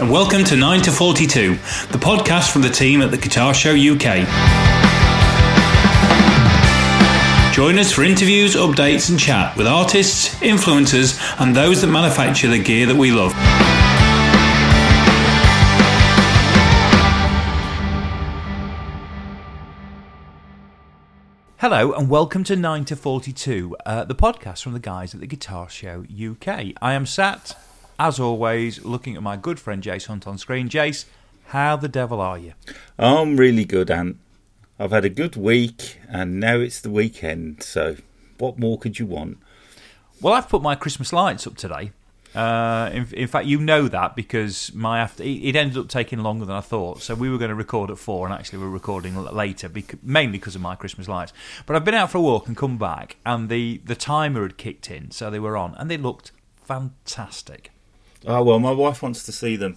and welcome to 9 to 42, the podcast from the team at the Guitar Show UK. Join us for interviews, updates, and chat with artists, influencers, and those that manufacture the gear that we love. Hello and welcome to 9 to 42, uh, the podcast from the guys at the Guitar Show UK. I am sat as always, looking at my good friend Jace Hunt on screen. Jace, how the devil are you? I'm really good, Ant. I've had a good week, and now it's the weekend. So, what more could you want? Well, I've put my Christmas lights up today. Uh, in, in, fact, you know that because my after it ended up taking longer than I thought. So we were going to record at four, and actually we're recording later, because, mainly because of my Christmas lights. But I've been out for a walk and come back, and the the timer had kicked in, so they were on, and they looked fantastic. Oh well, my wife wants to see them.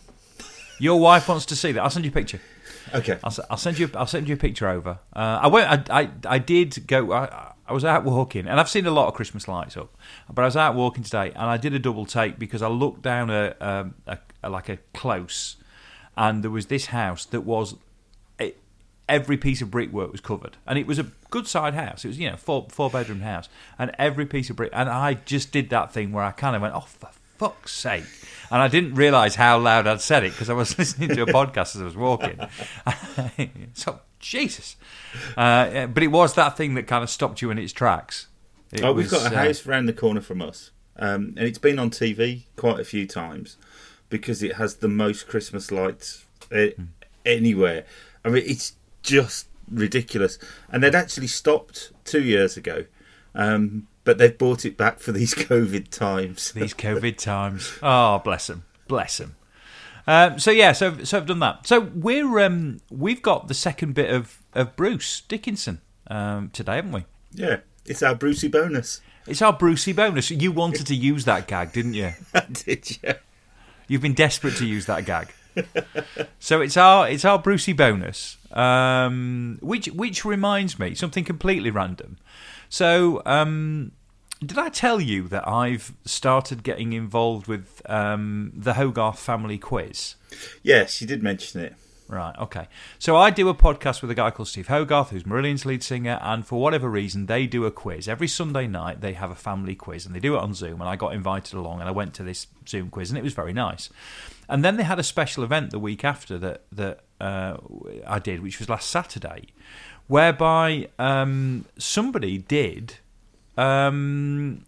Your wife wants to see that. I'll send you a picture. Okay. I'll, I'll send you. I'll send you a picture over. Uh, I went. I, I, I did go. I, I was out walking, and I've seen a lot of Christmas lights up. But I was out walking today, and I did a double take because I looked down a, um, a, a like a close, and there was this house that was it, every piece of brickwork was covered, and it was a good side house. It was you know four four bedroom house, and every piece of brick. And I just did that thing where I kind of went, oh for fuck's sake and I didn't realise how loud I'd said it because I was listening to a podcast as I was walking. so Jesus, uh, but it was that thing that kind of stopped you in its tracks. It oh, we've got a uh, house around the corner from us, um, and it's been on TV quite a few times because it has the most Christmas lights uh, anywhere. I mean, it's just ridiculous. And they'd actually stopped two years ago. Um, but they've bought it back for these COVID times. these COVID times. Oh, bless them, bless them. Um, so yeah, so so I've done that. So we're um, we've got the second bit of of Bruce Dickinson um, today, haven't we? Yeah, it's our Brucey bonus. It's our Brucey bonus. You wanted to use that gag, didn't you? Did, yeah. You've been desperate to use that gag. so it's our it's our Brucey bonus, um, which which reminds me something completely random. So, um, did I tell you that I've started getting involved with um, the Hogarth family quiz? Yes, you did mention it. Right, okay. So I do a podcast with a guy called Steve Hogarth, who's Marillion's lead singer, and for whatever reason, they do a quiz. Every Sunday night, they have a family quiz, and they do it on Zoom, and I got invited along, and I went to this Zoom quiz, and it was very nice. And then they had a special event the week after that, that uh, I did, which was last Saturday, whereby um, somebody did um,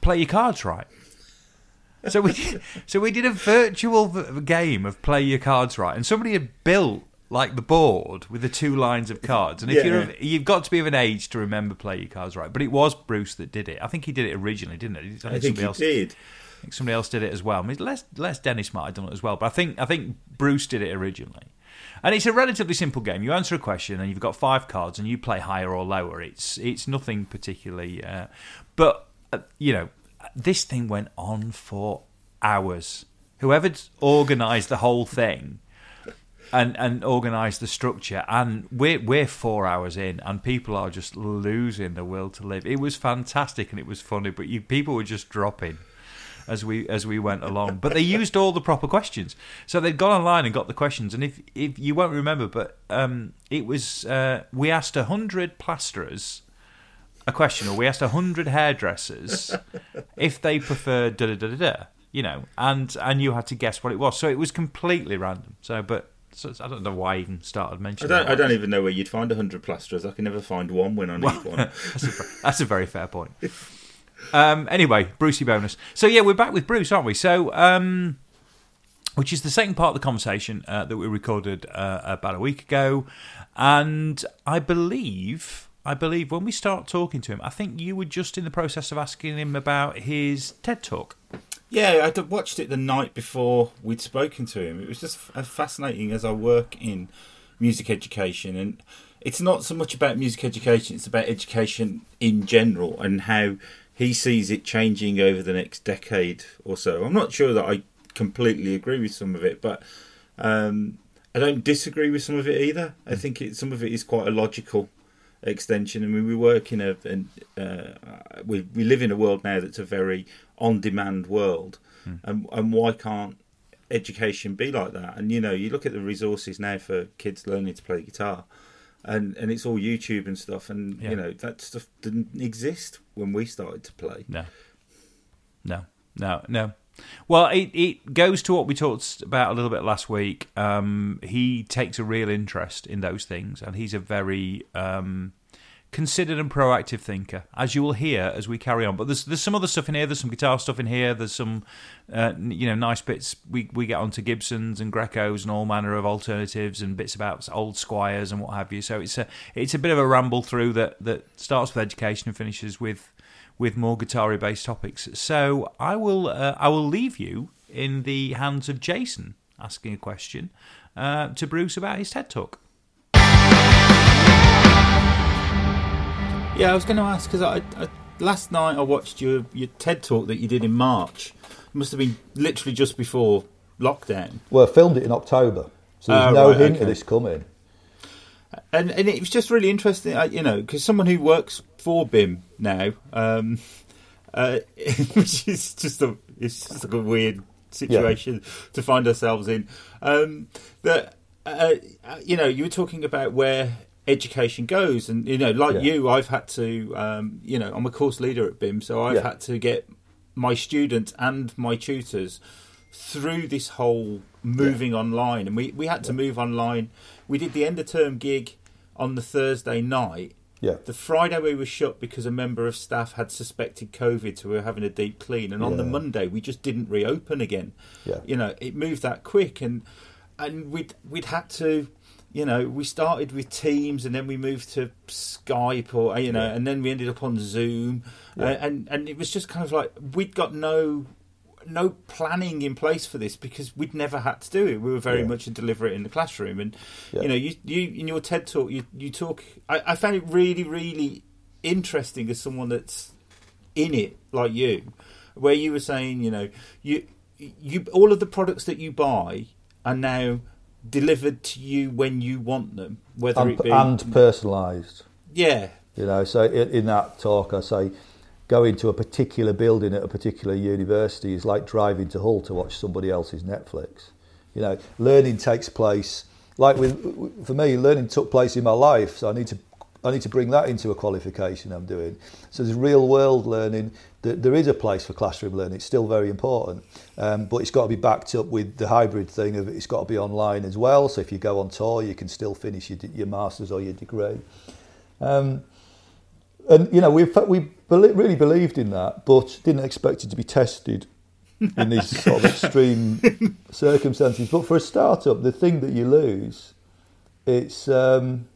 play your cards right. So we did, so we did a virtual game of play your cards right, and somebody had built like the board with the two lines of cards. And if yeah. you're you've got to be of an age to remember play your cards right, but it was Bruce that did it. I think he did it originally, didn't it? I, I think he else, did. I think somebody else did it as well. I mean, Les, Les Dennis might have done it as well, but I think I think Bruce did it originally. And it's a relatively simple game. You answer a question, and you've got five cards, and you play higher or lower. It's it's nothing particularly, uh, but uh, you know, this thing went on for hours. Whoever'd organised the whole thing and and organised the structure, and we're we're four hours in, and people are just losing the will to live. It was fantastic and it was funny, but you people were just dropping as we as we went along. But they used all the proper questions, so they'd gone online and got the questions. And if if you won't remember, but um, it was uh, we asked a hundred plasterers a question, or we asked a hundred hairdressers if they preferred da da da da da, you know, and and you had to guess what it was. So it was completely random. So, but so I don't know why I even started mentioning. I don't, I don't even know where you'd find a hundred plasterers. I can never find one when I need well, one. that's, a, that's a very fair point. Um, anyway, Brucey bonus. So yeah, we're back with Bruce, aren't we? So, um, which is the second part of the conversation uh, that we recorded uh, about a week ago, and I believe. I believe when we start talking to him, I think you were just in the process of asking him about his TED talk. Yeah, I'd watched it the night before we'd spoken to him. It was just fascinating as I work in music education, and it's not so much about music education; it's about education in general and how he sees it changing over the next decade or so. I'm not sure that I completely agree with some of it, but um, I don't disagree with some of it either. I think it, some of it is quite a logical extension. I mean, we work in a, uh, we we live in a world now that's a very on-demand world, mm. and and why can't education be like that? And you know, you look at the resources now for kids learning to play guitar, and and it's all YouTube and stuff, and Yeah. you know that stuff didn't exist when we started to play. No, no, no, no. Well, it, it goes to what we talked about a little bit last week. Um, he takes a real interest in those things, and he's a very um, considered and proactive thinker, as you will hear as we carry on. But there's there's some other stuff in here. There's some guitar stuff in here. There's some uh, you know nice bits. We we get onto Gibsons and Grecos and all manner of alternatives and bits about old Squiers and what have you. So it's a it's a bit of a ramble through that that starts with education and finishes with with more guitar based topics. So I will uh, I will leave you in the hands of Jason asking a question uh, to Bruce about his TED talk. Yeah, I was going to ask because I, I last night I watched your your TED talk that you did in March. It must have been literally just before lockdown, Well, I filmed it in October, so there's Oh, no right, hint okay. of this coming. and and it was just really interesting. uh, You know, because someone who works for BIMM now, um, uh, which is just a it's just like a weird situation to find ourselves in. Um, that uh, uh, you know, you were talking about where education goes, and you know, like Yeah. you, I've had to, um, you know, I'm a course leader at BIMM, so I've Yeah. had to get my students and my tutors through this whole moving online, and we we had to move online. We did the end of term gig on the Thursday night. Yeah, The Friday we were shut because a member of staff had suspected COVID, so we were having a deep clean. And on the Monday, we just didn't reopen again. Yeah. You know, it moved that quick, and and we'd we'd had to, you know, we started with Teams, and then we moved to Skype, or you know, Yeah. and then we ended up on Zoom, Yeah. uh, and and it was just kind of like we'd got no. No planning in place for this because we'd never had to do it. We were very Yeah. much a deliver it in the classroom, and you know, you you in your TED talk, you you talk. I, I found it really, really interesting as someone that's in it, like you, where you were saying, you know, you you all of the products that you buy are now delivered to you when you want them, whether and, it be and personalised. yeah, You know, so in, in that talk, I say going to a particular building at a particular university is like driving to Hull to watch somebody else's Netflix. You know, learning takes place. Like with for me, learning took place in my life, so I need to I need to bring that into a qualification I'm doing. So there's real world learning. There, there is a place for classroom learning. It's still very important, um, but it's got to be backed up with the hybrid thing of it's got to be online as well. So if you go on tour, you can still finish your, your masters or your degree. Um, and you know we we really believed in that, but didn't expect it to be tested in these sort of extreme circumstances. But for a startup, the thing that you lose, it's um,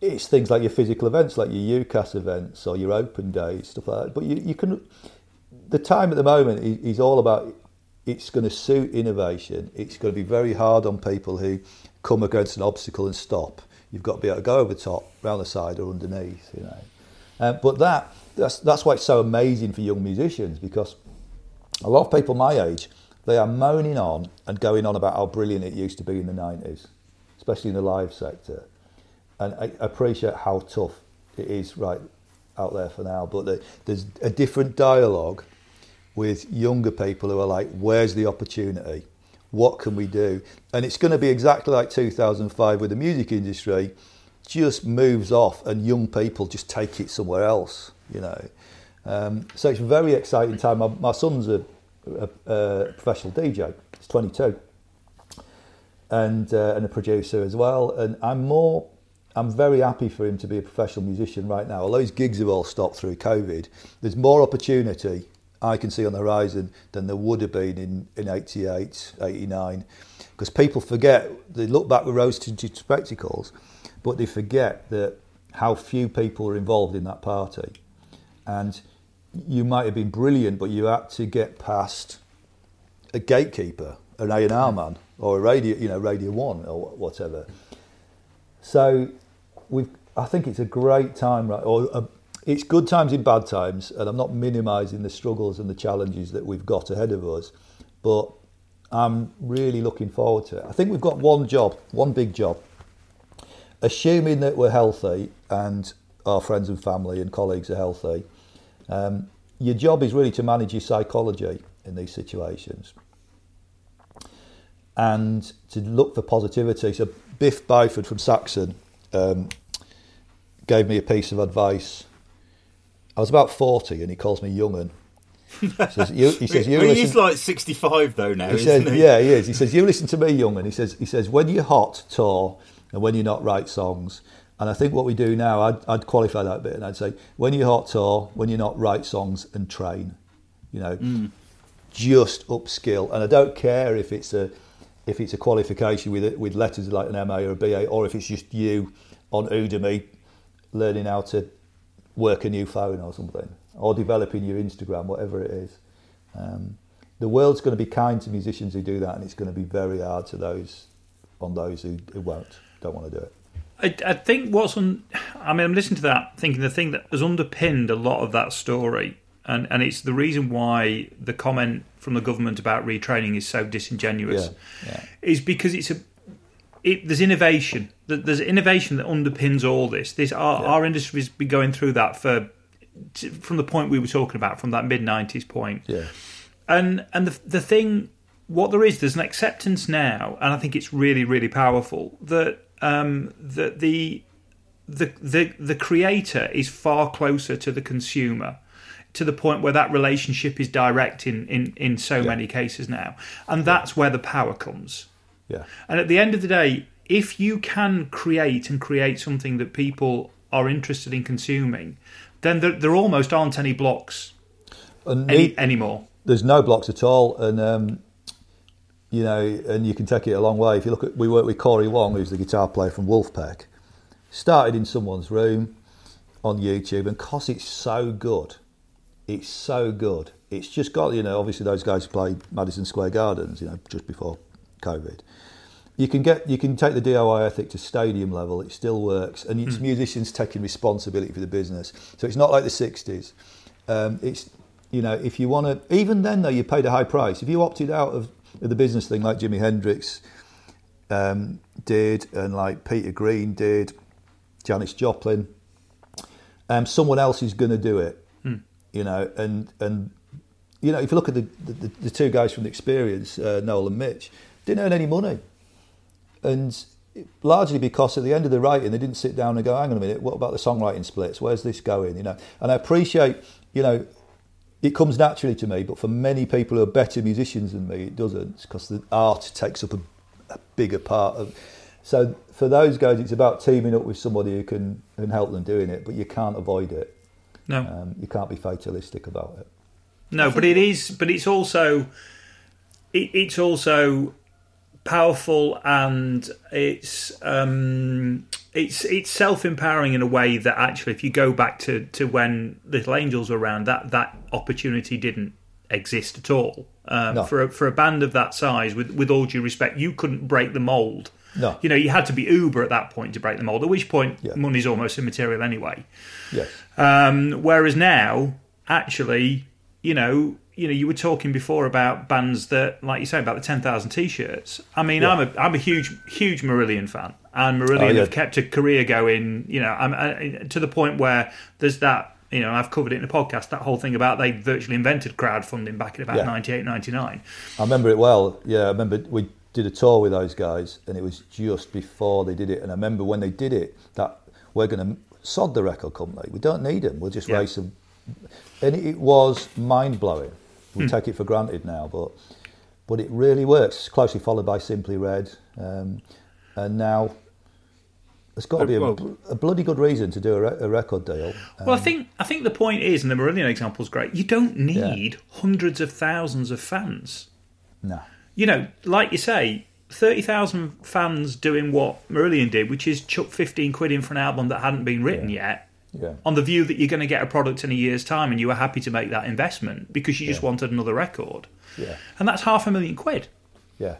it's things like your physical events, like your UCAS events or your open days, stuff like that. But you, you can the time at the moment is, is all about it's going to suit innovation. It's going to be very hard on people who come against an obstacle and stop. You've got to be able to go over the top, round the side, or underneath. You know, um, but that that's that's why it's so amazing for young musicians because a lot of people my age they are moaning on and going on about how brilliant it used to be in the nineties, especially in the live sector, and I appreciate how tough it is right out there for now. But the, there's a different dialogue with younger people who are like, "Where's the opportunity? What can we do?" And it's going to be exactly like 2005 with the music industry. Just moves off, and young people just take it somewhere else. You know, um, so it's a very exciting time. My, my son's a, a, a professional DJ. He's 22, and uh, and a producer as well. And I'm more, I'm very happy for him to be a professional musician right now. Although his gigs have all stopped through COVID, there's more opportunity I can see on the horizon than there would have been in, in 88, 89. Because people forget, they look back with rose tinted spectacles, but they forget that how few people were involved in that party. And you might have been brilliant, but you had to get past a gatekeeper, an A and R man, or a radio, you know, Radio One or whatever. So, we've. I think it's a great time, right? Or a, it's good times in bad times, and I'm not minimising the struggles and the challenges that we've got ahead of us, but I'm really looking forward to it. I think we've got one job, one big job. Assuming that we're healthy and our friends and family and colleagues are healthy, um, your job is really to manage your psychology in these situations. and to look for positivity. So Biff Byford from Saxon um, gave me a piece of advice. I was about 40 and he calls me young'un. He says, you, he says, you well, listen, he's like 65 though now, he isn't says, he? yeah, he is. He says, you listen to me, young'un. He says, he says, when you're hot, tour, and when you're not, write songs. And I think what we do now, I'd, I'd qualify that bit and I'd say, when you're hot, tour, when you're not, write songs and train. You know, Mm. just upskill. And I don't care if it's a if it's a qualification with with letters like an MA or a BA, or if it's just you on Udemy learning how to work a new phone or something, or developing your Instagram, whatever it is. Um, the world's going to be kind to musicians who do that, and it's going to be very hard to those on those who, who won't, don't want to do it. I, I think what's on. I mean, I'm listening to that, thinking the thing that has underpinned a lot of that story, and, and it's the reason why the comment from the government about retraining is so disingenuous, Yeah, yeah. is because it's a. It, there's innovation. Th- There's innovation that underpins all this. This our, our industry's been going through that for from the point we were talking about, from that mid '90s point Yeah, and and the the thing what there is there's an acceptance now and i think it's really really powerful that um that the the the the creator is far closer to the consumer to the point where that relationship is direct in in in so many cases now and that's where the power comes yeah, and at the end of the day, if you can create and create something that people are interested in consuming, then there, there almost aren't any blocks any, ne- anymore. there's no blocks at all, and um, you know, and you can take it a long way. If you look at, we work with Corey Wong, who's the guitar player from Vulfpeck. Started in someone's room on YouTube, and cause it's so good, it's so good. It's just got you know, obviously those guys play Madison Square Gardens, you know, just before COVID. You can get, you can take the DIY ethic to stadium level. It still works, and it's musicians taking responsibility for the business. So it's not like the '60s. Um, it's you know, if you want to, even then though, you paid a high price. If you opted out of, of the business thing like Jimi Hendrix um, did, and like Peter Green did, Janis Joplin, um, someone else is going to do it. You know, and and you know, if you look at the the, the two guys from the experience, uh, Noel and Mitch, didn't earn any money, and largely because at the end of the writing, they didn't sit down and go, "Hang on a minute, what about the songwriting splits? Where's this going?" You know, and I appreciate, you know, it comes naturally to me, but for many people who are better musicians than me, it doesn't because the art takes up a, a bigger part of. So for those guys, it's about teaming up with somebody who can, can help them doing it, but you can't avoid it. No. Um, you can't be fatalistic about it. No, but it is. But it's also, it, it's also powerful and it's um, it's it's self empowering in a way that actually, if you go back to, to when Little Angels were around, that that opportunity didn't exist at all. Um, No. For a, for a band of that size, with with all due respect, you couldn't break the mold. No. You know, you had to be Uber at that point to break the mold. At which point, Yeah. money's almost immaterial anyway. Yes. Um, whereas now, actually, you know, you know, you were talking before about bands that, like you say, about the ten thousand t-shirts. I mean, I'm a I'm a huge huge Marillion fan, and Marillion Oh, yeah. have kept a career going. You know, I'm I, to the point where there's that. You know, I've covered it in the podcast. That whole thing about they virtually invented crowdfunding back in about Yeah. 98, 99. I remember it well. Yeah, I remember we did a tour with those guys, and it was just before they did it. And I remember when they did it, that we're going to sod the record company. We don't need them. We'll just Yeah. race them. And it was mind blowing. We take it for granted now, but but it really works. It's closely followed by Simply Red, um, and now there's got to be a, Well- a bloody good reason to do a, re- a record deal. Well, I think I think the point is, and the Marillion example is great. You don't need hundreds of thousands of fans. No, you know, like you say, 30,000 fans doing what Marillion did, which is chuck 15 quid in for an album that hadn't been written yet, yeah, on the view that you're going to get a product in a year's time and you were happy to make that investment because you just wanted another record. yeah, And that's half a million quid, yeah,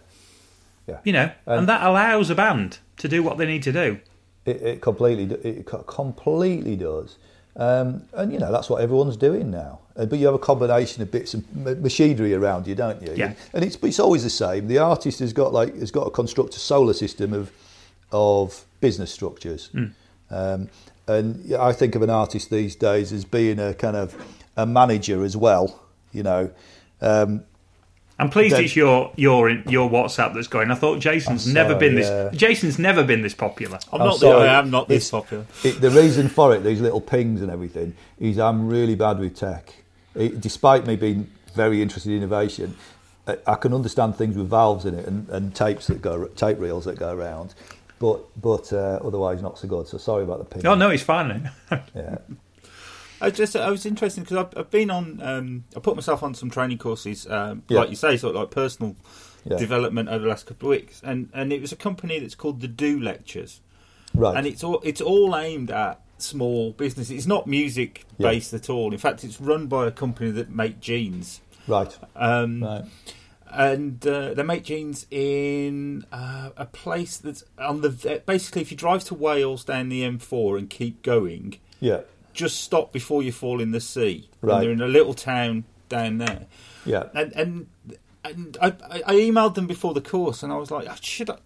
yeah. you know, Um, and that allows a band to do what they need to do. It, it completely, it completely does, um, and you know that's what everyone's doing now. Uh, But you have a combination of bits of ma- machinery around you, don't you? Yeah. And it's it's always the same. The artist has got like has got to construct a solar system of of business structures, um, and I think of an artist these days as being a kind of a manager as well. You know, um, I'm pleased it's your your your WhatsApp that's going. I thought Jason's I'm never been this. yeah. This never been this popular. I'm, I'm not. sorry. The, I am not this It's- popular. It, the reason for it, these little pings and everything, is I'm really bad with tech. It, despite me being very interested in innovation, I, I can understand things with valves in it and, and tapes that go tape reels that go around, but but uh, otherwise not so good. So sorry about the ping. Oh no, it's fine. Yeah. I just I was interested because I've, I've been on um, I put myself on some training courses um, Yeah. like you say sort of like personal Yeah. development over the last couple of weeks and and it was a company that's called the Do Lectures Right. and it's all it's all aimed at small businesses it's not music Yeah. based at all in fact it's run by a company that make jeans right. um, Right. and uh, they make jeans in uh, a place that's on the basically if you drive to Wales down the M4 and keep going Yeah. Just stop before you fall in the sea. Right. And they're in a little town down there. Yeah. And and and I, I emailed them before the course, and I was like, "Oh, should I?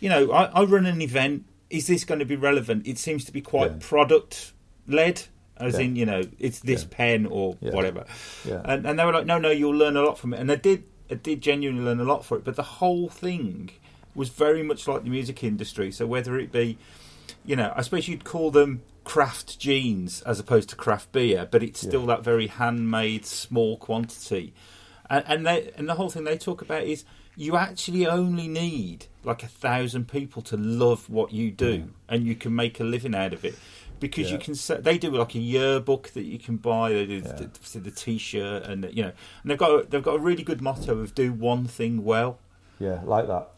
You know, I, I run an event. Is this going to be relevant? It seems to be quite Yeah. product led, as Yeah. in you know, it's this Yeah. pen or Yeah. whatever. Yeah. And and they were like, "No, no, you'll learn a lot from it." And I did. I did genuinely learn a lot for it, but the whole thing was very much like the music industry. So whether it be you know, I suppose you'd call them craft jeans as opposed to craft beer, but it's still that very handmade, small quantity. And and, they, and the whole thing they talk about is you actually only need like a thousand people to love what you do, and you can make a living out of it. Because you can, they do like a yearbook that you can buy. They do the, the, the t-shirt, and you know, and they've got they've got a really good motto of do one thing well. Yeah. Like that.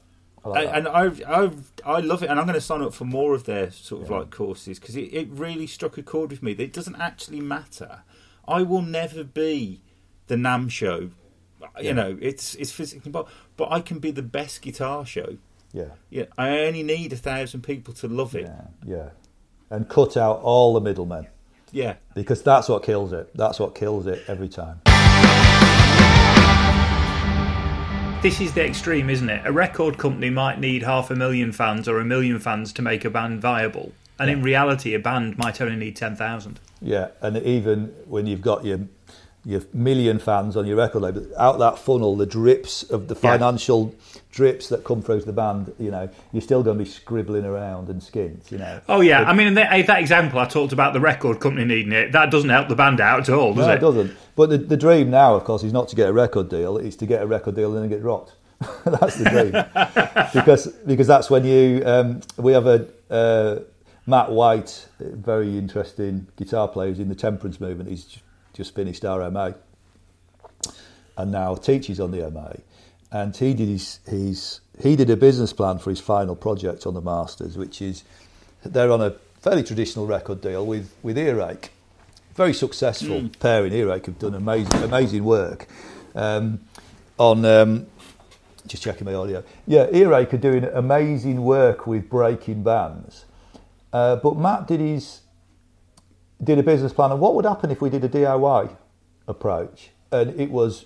I like. And I, I, I love it, and I'm going to sign up for more of their sort of Yeah. like courses because it, it really struck a chord with me. That it doesn't actually matter. I will never be the NAMM show. You Yeah. know, it's it's physically, but but I can be the best guitar show. yeah. Yeah, I only need a thousand people to love it. Yeah. Yeah. And cut out all the middlemen. Yeah, because that's what kills it. That's what kills it every time. This is the extreme, isn't it? A record company might need half a million fans or a million fans to make a band viable, and in reality, a band might only need ten thousand. Yeah, and even when you've got your your million fans on your record label, out that funnel, the drips of the Yeah. financial drips that come through to the band, you know, you're still going to be scribbling around and skins, you know. Oh yeah, I mean, that, that example I talked about the record company needing it. That doesn't help the band out at all, does no, it? it doesn't. But the, the dream now, of course, is not to get a record deal; it's to get a record deal and then get dropped. that's the dream, because because that's when you. Um, we have a uh, Matt White, very interesting guitar player, who's in the temperance movement. He's just finished RMA, and now teaches on the MA. And he did his, his he did a business plan for his final project on the Masters, which is they're on a fairly traditional record deal with with Earache very successful pairing. Earache have done amazing, amazing work um, on. Um, just checking my audio. Yeah, Earache are doing amazing work with breaking bands. Uh, but Matt did his did a business plan and what would happen if we did a DIY approach, and it was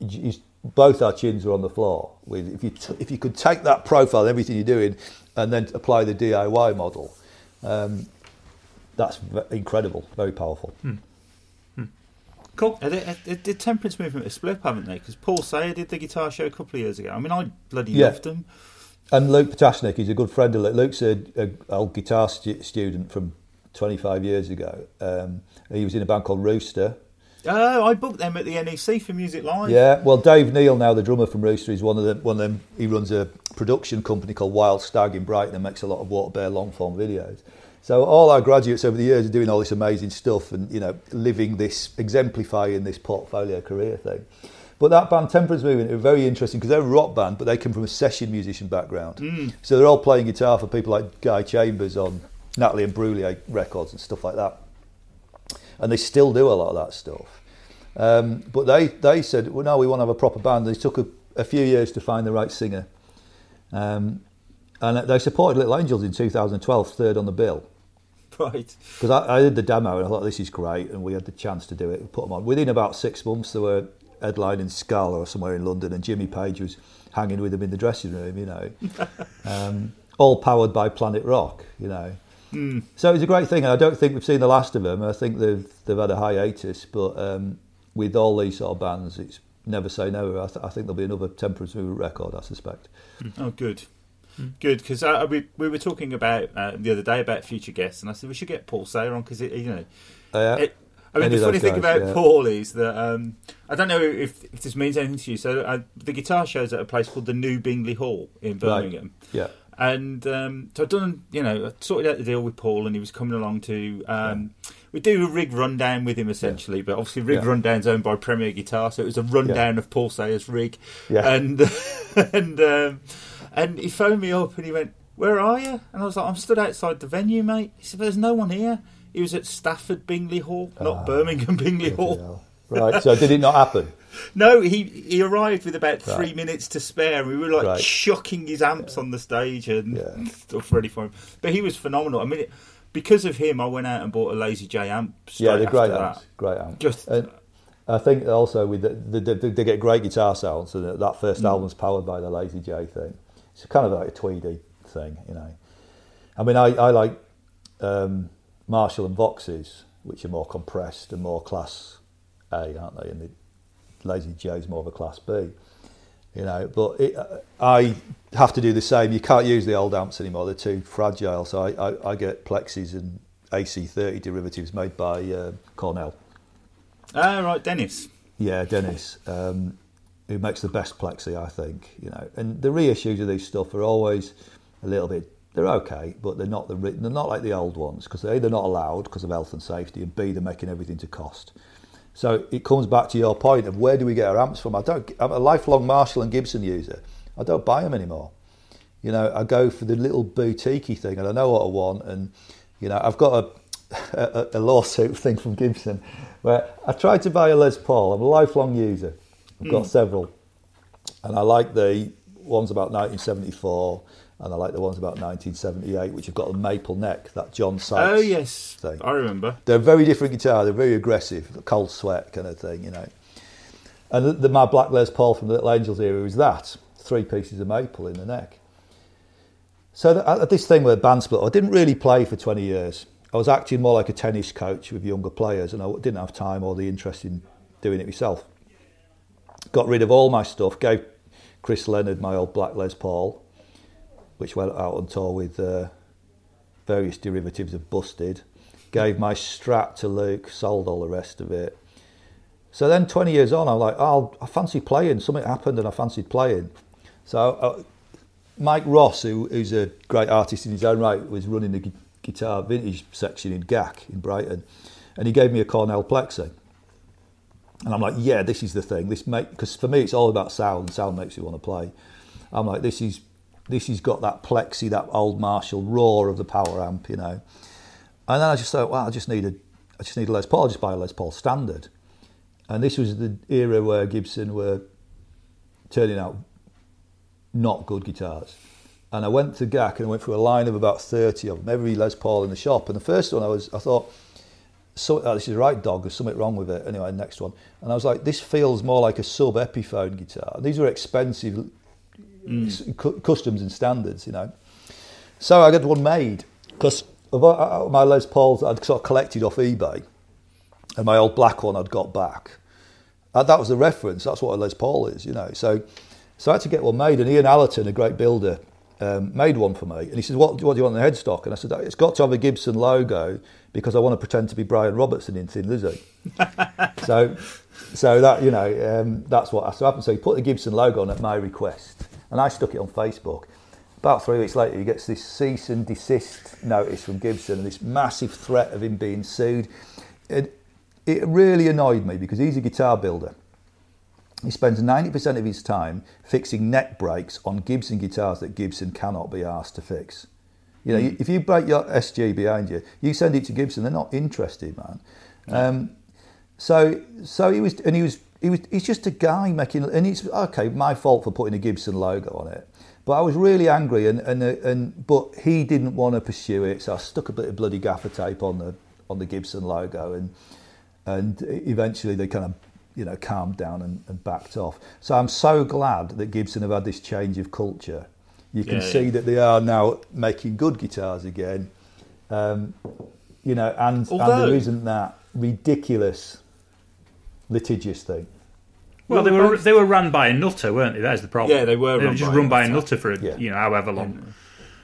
you- both our chins were on the floor. With if you t- if you could take that profile, everything you're doing, and then apply the DIY model. Um, that's v- incredible, very powerful. Cool. Uh, the, uh, the temperance movement has split, up, haven't they? Because Paul Sayer did the guitar show a couple of years ago. I mean, I bloody Yeah. loved them. And Luke Potashnik, he's a good friend of Luke. Luke's a, a old guitar stu- student from 25 years ago. Um, he was in a band called Rooster. Oh, I booked them at the NEC for Music Live. Yeah, well, Dave Neal, now the drummer from Rooster, is one of them. One of them. He runs a production company called Wild Stag in Brighton and makes a lot of water bear long form videos. So all our graduates over the years are doing all this amazing stuff and you know living this, exemplifying this portfolio career thing. But that band Temperance Movement are very interesting because they're a rock band, but they come from a session musician background. So they're all playing guitar for people like Guy Chambers on Natalie Imbruglia records and stuff like that. And they still do a lot of that stuff. Um, but they, they said, well, no, we want to have a proper band. They took a, a few years to find the right singer. Um, and they supported Little Angels in 2012, third on the bill. Right. Because I, I did the demo and I thought, this is great. And we had the chance to do it. We put them on. Within about six months, they were headlining Scala or somewhere in London. And Jimmy Page was hanging with them in the dressing room, you know. um, all powered by Planet Rock, you know. So it's a great thing, and I don't think we've seen the last of them. I think they've they've had a hiatus, but um, with all these sort of bands, it's never say never. I, th- I think there'll be another Temperance Movement record. I suspect. Oh, good. Good, because uh, we we were talking about uh, the other day about future guests, and I said we should get Paul Sayer on because you know Uh, It, I mean, the funny thing guys, about yeah. Paul is that um, I don't know if, if this means anything to you. So uh, the guitar show's at a place called the New Bingley Hall in Birmingham, yeah, and um, so I'd done, you know, I sorted out the deal with Paul, and he was coming along to. Um, We do a rig rundown with him essentially, but obviously rig Yeah. rundown's owned by Premier Guitar, so it was a rundown of Paul Sayer's rig, Yeah. and and um, and he phoned me up and he went, "Where are you?" And I was like, "I'm stood outside the venue, mate." He said, "There's no one here." He was at Stafford Bingley Hall, not Ah. Birmingham Bingley Hall. Yeah. right. So did it not happen? No, he he arrived with about three Right. minutes to spare. We were like Right. chucking his amps on the stage and Yeah. stuff ready for him. But he was phenomenal. I mean, it, because of him, I went out and bought a Lazy J amp. Yeah, they're great amps. that. Great amps. Just And I think also with the, the, the, they get great guitar sounds, and that first Mm. album's powered by the Lazy J thing. It's kind of like a Tweedy thing, you know. I mean, I, I like um, Marshall and Voxes, which are more compressed and more class A, aren't they? And the Lazy J is more of a class B, you know. But it, I have to do the same. You can't use the old amps anymore; they're too fragile. So I, I, I get Plexis and AC30 derivatives made by uh, Cornell. ah right, Dennis. Yeah, Dennis, um, who makes the best plexi, I think. You know, and the reissues of these stuff are always a little bit. They're okay, but they're not the they're not like the old ones because they're not allowed because of health and safety, and B they're making everything to cost. So it comes back to your point of where do we get our amps from? I don't. I'm a lifelong Marshall and Gibson user. I don't buy them anymore. You know, I go for the little boutiquey thing, and I know what I want. And you know, I've got a, a, a lawsuit thing from Gibson where I tried to buy a Les Paul. I'm a lifelong user. I've got hmm. several, and I like the ones about 1974, and I like the ones about 1978, which have got a maple neck, that John oh, Sykes. Oh yes, thing. I remember. They're a very different guitar. They're very aggressive, cold sweat kind of thing, you know. And the, the, my Black Les Paul from the Little Angels era was that three pieces of maple in the neck. So the, at this thing with band split, I didn't really play for 20 years. I was acting more like a tennis coach with younger players, and I didn't have time or the interest in doing it myself. Got rid of all my stuff, gave Chris Leonard my old Black Les Paul, which went out on tour with uh, various derivatives of Busted. Gave my Strat to Luke, sold all the rest of it. So then 20 years on, I'm like, oh, I fancy playing. Something happened and I fancied playing. So uh, Mike Ross, who, who's a great artist in his own right, was running the gu- guitar vintage section in GAK in Brighton. And he gave me a Cornell Plexi. And I'm like, yeah, this is the thing. This make because for me it's all about sound. Sound makes you want to play. I'm like, this is this has got that plexi, that old Marshall roar of the power amp, you know. And then I just thought, well, I just need a, I just need a Les Paul. I'll just buy a Les Paul standard. And this was the era where Gibson were turning out not good guitars. And I went to GAK and I went through a line of about 30 of them, every Les Paul in the shop. And the first one I was, I thought, so, oh, this is right, dog. There's something wrong with it. Anyway, next one. And I was like, this feels more like a sub Epiphone guitar. These are expensive s- cu- customs and standards, you know. So I got one made because of uh, my Les Pauls I'd sort of collected off eBay, and my old black one I'd got back. Uh, that was the reference. That's what a Les Paul is, you know. So, so I had to get one made, and Ian Allerton, a great builder, um, made one for me. And he said, what, what do you want in the headstock? And I said, it's got to have a Gibson logo because I want to pretend to be Brian Robertson in Thin Lizzy. so, so that you know, um, that's what so happened. So he put the Gibson logo on at my request, and I stuck it on Facebook. About three weeks later, he gets this cease and desist notice from Gibson and this massive threat of him being sued. It, it really annoyed me because he's a guitar builder. He spends 90% of his time fixing neck breaks on Gibson guitars that Gibson cannot be asked to fix. You know, if you break your SG behind you, you send it to Gibson. They're not interested, man. Um, so, so he was, and he was, he was, he's just a guy making, and it's okay, my fault for putting a Gibson logo on it. But I was really angry, and and and but he didn't want to pursue it, so I stuck a bit of bloody gaffer tape on the on the Gibson logo, and and eventually they kind of you know calmed down and, and backed off. So I'm so glad that Gibson have had this change of culture. You can Yeah, see yeah. that they are now making good guitars again. Um, you know, and, and there isn't that ridiculous litigious thing. Well, they were they were run by a nutter, weren't they? That's the problem. Yeah, they were They were just by run by a nutter. nutter for Yeah. you know however long.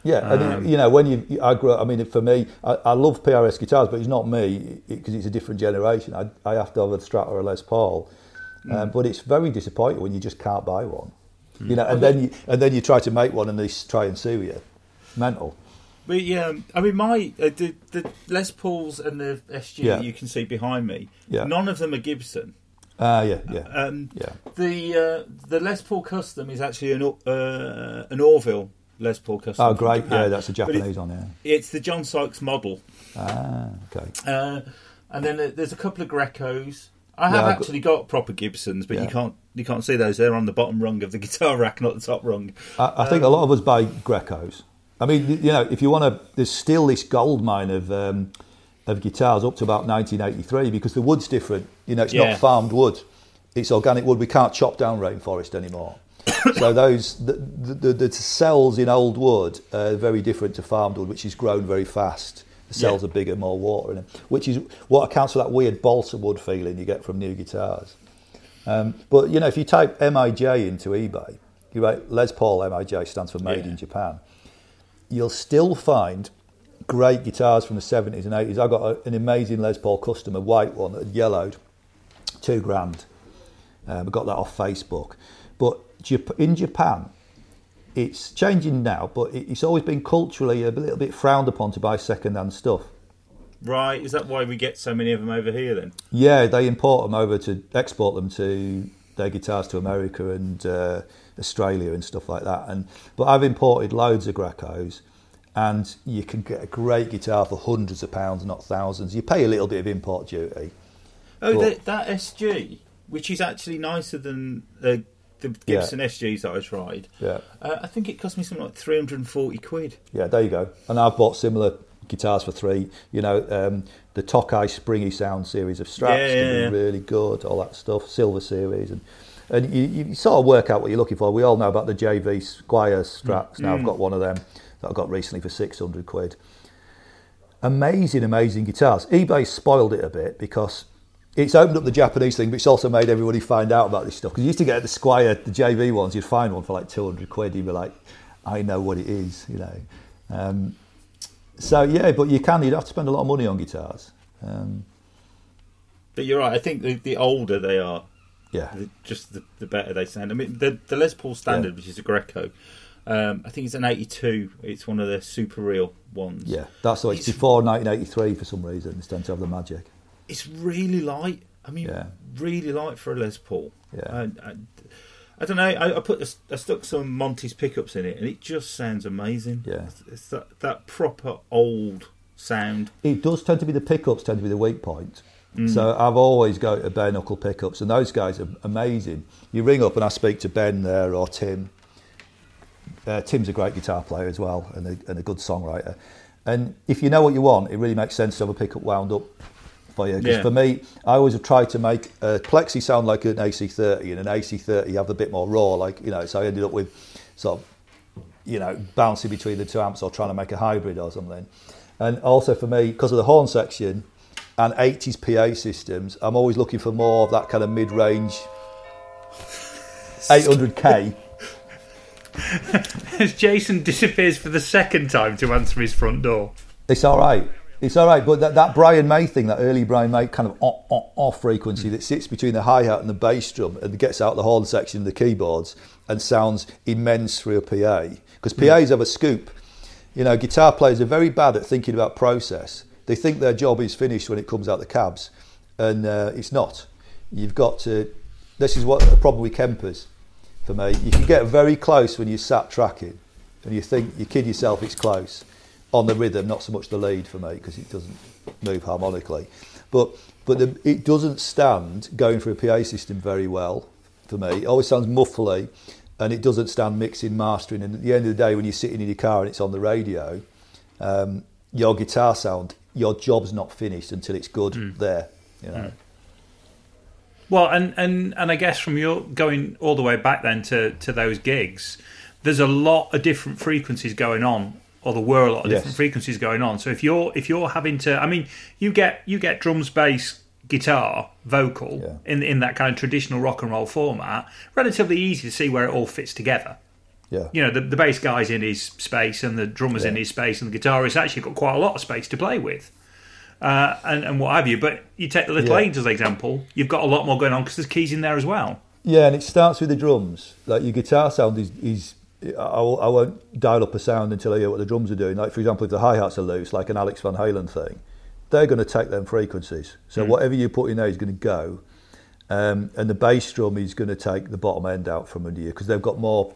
Yeah, and Um, it- you know when you, I grew up. I mean, for me, I, I love PRS guitars, but it's not me because it's a different generation. I, I have to have a Strat or a Les Paul, um, but it's very disappointing when you just can't buy one. You know, and then you and then you try to make one and they try and sue you. Mental. But yeah, I mean, my uh, the the Les Pauls and the SG Yeah. that you can see behind me. Yeah. None of them are Gibson. Ah, yeah, yeah, Um, yeah. The uh, the Les Paul Custom is actually an Or- uh, an Orville Les Paul Custom. Oh, from great. Japan. Yeah, that's a But it- Japanese on there. It's the John Sykes model. Ah, okay. Uh, and then uh, there's a couple of Grecos. I have Yeah, I've got- actually got, proper Gibsons, but you Yeah. can't you can't see those. They're on the bottom rung of the guitar rack, not the top rung. I, I think a lot of us buy Grecos. I mean, you know, if you want to, there's still this gold mine of um, of guitars up to about 1983 because the wood's different. You know, it's Yeah. not farmed wood; it's organic wood. We can't chop down rainforest anymore. so those the, the, the cells in old wood are very different to farmed wood, which is grown very fast. The cells Yeah. are bigger, more water in them, which is what accounts for that weird balsa wood feeling you get from new guitars. Um, but you know, if you type MIJ into eBay, you write Les Paul MIJ stands for Made Yeah. in Japan. You'll still find great guitars from the 70s and 80s. I got a, an amazing Les Paul custom, a white one that had yellowed, two grand. Um, I got that off Facebook. But Jap- in Japan, it's changing now, but it, it's always been culturally a little bit frowned upon to buy second-hand stuff. Right? Is that why we get so many of them over here then? Yeah, they import them over to export them to their guitars to America and uh, Australia and stuff like that. And but I've imported loads of Grecos, and you can get a great guitar for hundreds of pounds, not thousands. You pay a little bit of import duty. Oh, that, that SG, which is actually nicer than uh, the Gibson SGs that I tried. Yeah, Uh, I think it cost me something like 340 quid. yeah, there you go. And I've bought similar guitars for three. You know, um, the Tokai Springy Sound series of Strats Yeah, yeah, yeah. really good. All that stuff, Silver series, and and you, you sort of work out what you're looking for. We all know about the JV Squier Strats. Now Mm. I've got one of them that I got recently for six hundred quid. Amazing, amazing guitars. eBay spoiled it a bit because it's opened up the Japanese thing, but it's also made everybody find out about this stuff. Because you used to get the Squier, the JV ones, you'd find one for like 200 quid. You'd be like, I know what it is, you know. Um, so, yeah, but you can, you'd have to spend a lot of money on guitars. Um, But you're right. I think the, the older they are, yeah. the, just the, the better they sound. I mean, the, the Les Paul Standard, Yeah. which is a Greco, um, I think it's an 82. It's one of the super real ones. Yeah, that's why it's It's- before 1983 for some reason. It's tend to have the magic. It's really light. I mean, Yeah. really light for a Les Paul. Yeah. I don't know. I, I put a, I stuck some Monty's pickups in it, and it just sounds amazing. Yeah. it's, it's that, that proper old sound. It does tend to be the pickups tend to be the weak point. Mm. So I've always go to bare knuckle pickups, and those guys are amazing. You ring up and I speak to Ben there or Tim. Uh, Tim's a great guitar player as well, and a, and a good songwriter. And if you know what you want, it really makes sense to have a pickup wound up for you. Because Yeah. for me, I always have tried to make a Plexi sound like an AC30, and an AC30 have a bit more raw, like you know. So I ended up with sort of you know, bouncing between the two amps or trying to make a hybrid or something. And also for me, because of the horn section and 80s PA systems, I'm always looking for more of that kind of mid-range 800k. As Jason disappears for the second time to answer his front door. It's all right. It's all right, but that, that Brian May thing, that early Brian May kind of off, off, off frequency that sits between the hi hat and the bass drum and gets out the horn section of the keyboards and sounds immense through a PA. Because PAs have a scoop. You know, guitar players are very bad at thinking about process. They think their job is finished when it comes out the cabs, and uh, it's not. You've got to. This is what the problem with Kempers for me. You can get very close when you're sat tracking, and you think you kid yourself it's close on the rhythm, not so much the lead for me because it doesn't move harmonically. But but the, it doesn't stand going through a PA system very well for me. It always sounds muffly, and it doesn't stand mixing, mastering. And at the end of the day, when you're sitting in your car and it's on the radio, um, your guitar sound, your job's not finished until it's good there. You know. Well, and, and, and I guess from your going all the way back then to, to those gigs, there's a lot of different frequencies going on, or there were a lot of Yes. different frequencies going on. So if you're if you're having to, I mean, you get you get drums, bass, guitar, vocal Yeah. in in that kind of traditional rock and roll format, relatively easy to see where it all fits together. Yeah. You know, the, the bass guy's in his space and the drummer's in his space and the guitarist actually got quite a lot of space to play with. Uh, and, and what have you. But you take the Little Yeah. Angels example, you've got a lot more going on because there's keys in there as well. Yeah, and it starts with the drums. Like your guitar sound is, is I, I won't dial up a sound until I hear what the drums are doing. Like for example, if the hi hats are loose, like an Alex Van Halen thing, they're going to take them frequencies. So whatever you put in there is going to go, um, and the bass drum is going to take the bottom end out from under you because they've got more.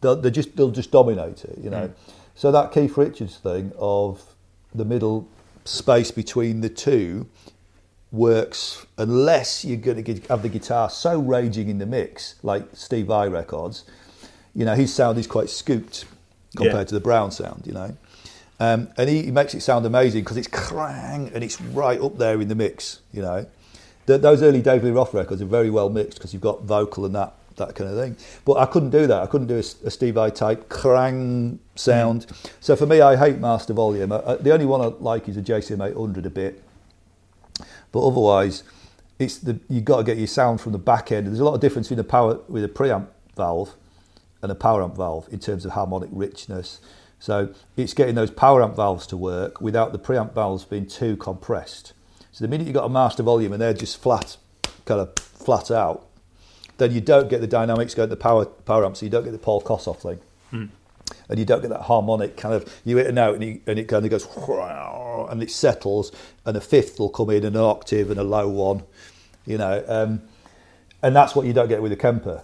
They'll, they just they'll just dominate it, you know. So that Keith Richards thing of the middle space between the two works unless you're going to have the guitar so raging in the mix, like Steve Vai records. You know, his sound is quite scooped compared Yeah. to the Brown sound. You know, um, and he, he makes it sound amazing because it's crang and it's right up there in the mix. You know, Th those early Dave Lee Roth records are very well mixed because you've got vocal and that that kind of thing. But I couldn't do that. I couldn't do a, a Steve Vai type crang sound. Mm. So for me, I hate master volume. I, I, the only one I like is a JCM 800 a bit. But otherwise, it's the you've got to get your sound from the back end. There's a lot of difference between a power with a preamp valve and a power amp valve in terms of harmonic richness. So it's getting those power amp valves to work without the preamp valves being too compressed. So the minute you've got a master volume and they're just flat, kind of flat out, then you don't get the dynamics going to the power power amp, so you don't get the Paul Kossoff thing. And you don't get that harmonic kind of you hit a note and, you, and it kind of goes and it settles and a fifth will come in an octave and a low one, you know, um, and that's what you don't get with a Kemper.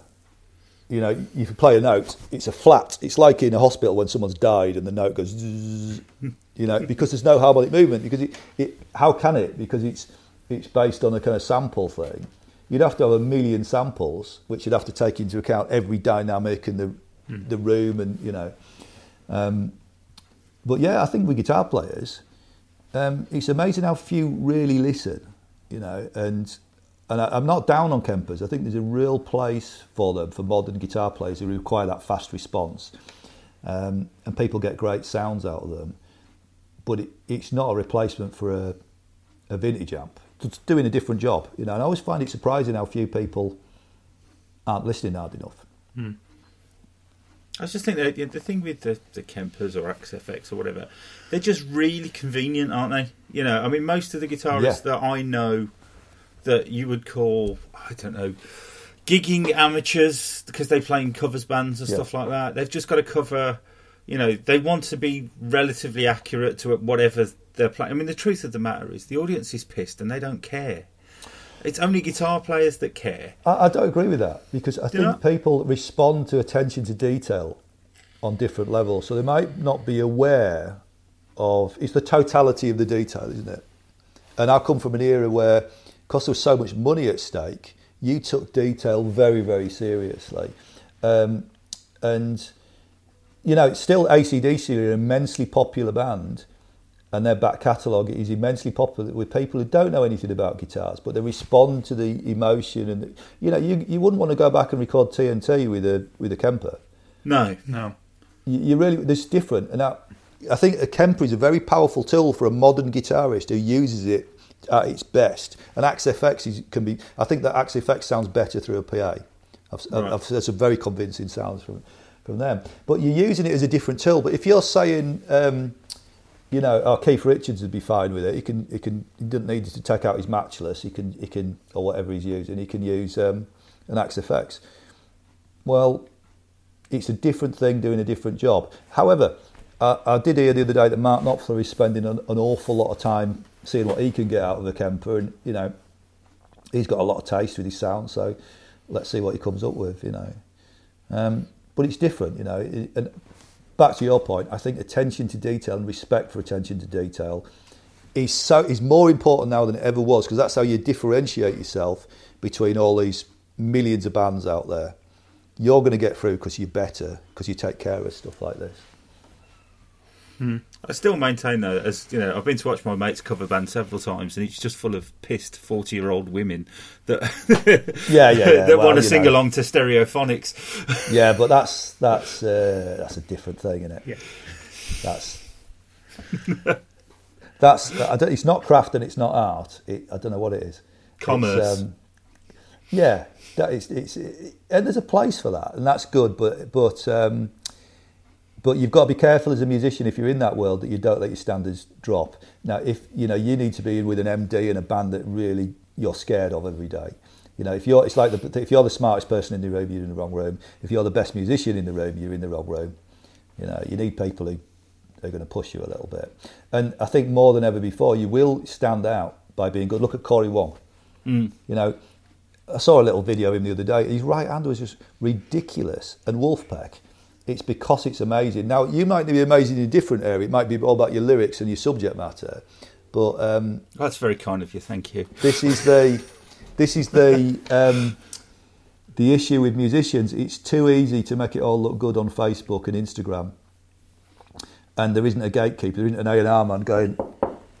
You know, if you play a note, it's a flat. It's like in a hospital when someone's died and the note goes, zzz, you know, because there's no harmonic movement. Because it, it, how can it? Because it's it's based on a kind of sample thing. You'd have to have a million samples, which you'd have to take into account every dynamic and the the room and you know. Um, but yeah, I think with guitar players, um, it's amazing how few really listen, you know, and and I, I'm not down on Kempers. I think there's a real place for them for modern guitar players who require that fast response, um, and people get great sounds out of them. But it, it's not a replacement for a, a vintage amp. It's doing a different job, you know. And I always find it surprising how few people aren't listening hard enough. I just think that the thing with the, the Kempers or Axe FX or whatever, they're just really convenient, aren't they? You know, I mean, most of the guitarists Yeah. that I know that you would call, I don't know, gigging amateurs because they play in covers bands and Yeah. stuff like that. They've just got to cover, you know, they want to be relatively accurate to whatever they're playing. I mean, the truth of the matter is the audience is pissed and they don't care. It's only guitar players that care. I, I don't agree with that because I Do think not? people respond to attention to detail on different levels. So they might not be aware of it's the totality of the detail, isn't it? And I come from an era where, because there was so much money at stake, you took detail very, very seriously. Um, and, you know, it's still ACDC are an immensely popular band and their back catalogue is immensely popular with people who don't know anything about guitars, but they respond to the emotion. And you know, you, you wouldn't want to go back and record TNT with a with a Kemper. No. No. You, you really there's different, and I, I think a Kemper is a very powerful tool for a modern guitarist who uses it at its best. And Axe FX is, can be. I think that Axe FX sounds better through a PA. I've, Right. I've, there's some very convincing sounds from from them. But you're using it as a different tool. But if you're saying um, you know, oh, Keith Richards would be fine with it. He can, he can, he doesn't need to take out his matchless. He can, he can, or whatever he's using. He can use um, an Axe FX. Well, it's a different thing doing a different job. However, I, I did hear the other day that Mark Knopfler is spending an, an awful lot of time seeing what he can get out of a Kemper, and you know, he's got a lot of taste with his sound. So let's see what he comes up with. You know, um, but it's different. You know, and back to your point, I think attention to detail and respect for attention to detail is so is more important now than it ever was because that's how you differentiate yourself between all these millions of bands out there. You're going to get through because you're better because you take care of stuff like this. I still maintain though, as you know, I've been to watch my mate's cover band several times, and it's just full of pissed forty-year-old women that Yeah, yeah, yeah. that Well, want to sing know. along to Stereophonics. Yeah, but that's that's uh, that's a different thing, isn't it? Yeah. That's that's I don't, it's not craft and it's not art. It, I don't know what it is. Commerce. um, yeah, that is, it's, it, and there's a place for that, and that's good. But but um, but you've got to be careful as a musician if you're in that world that you don't let your standards drop. Now, if you know you need to be in with an MD and a band that really you're scared of every day. You know, if you're it's like the, if you're the smartest person in the room, you're in the wrong room. If you're the best musician in the room, you're in the wrong room. You know, you need people who are going to push you a little bit. And I think more than ever before, you will stand out by being good. Look at Corey Wong. Mm. You know, I saw a little video of him the other day. His right hand was just ridiculous. And Vulfpeck, it's because it's amazing. Now, you might be amazing in a different area. It might be all about your lyrics and your subject matter. But um, That's very kind of you. Thank you. this is the this is the um, the issue with musicians. It's too easy to make it all look good on Facebook and Instagram, and there isn't a gatekeeper, there isn't an A and R man going,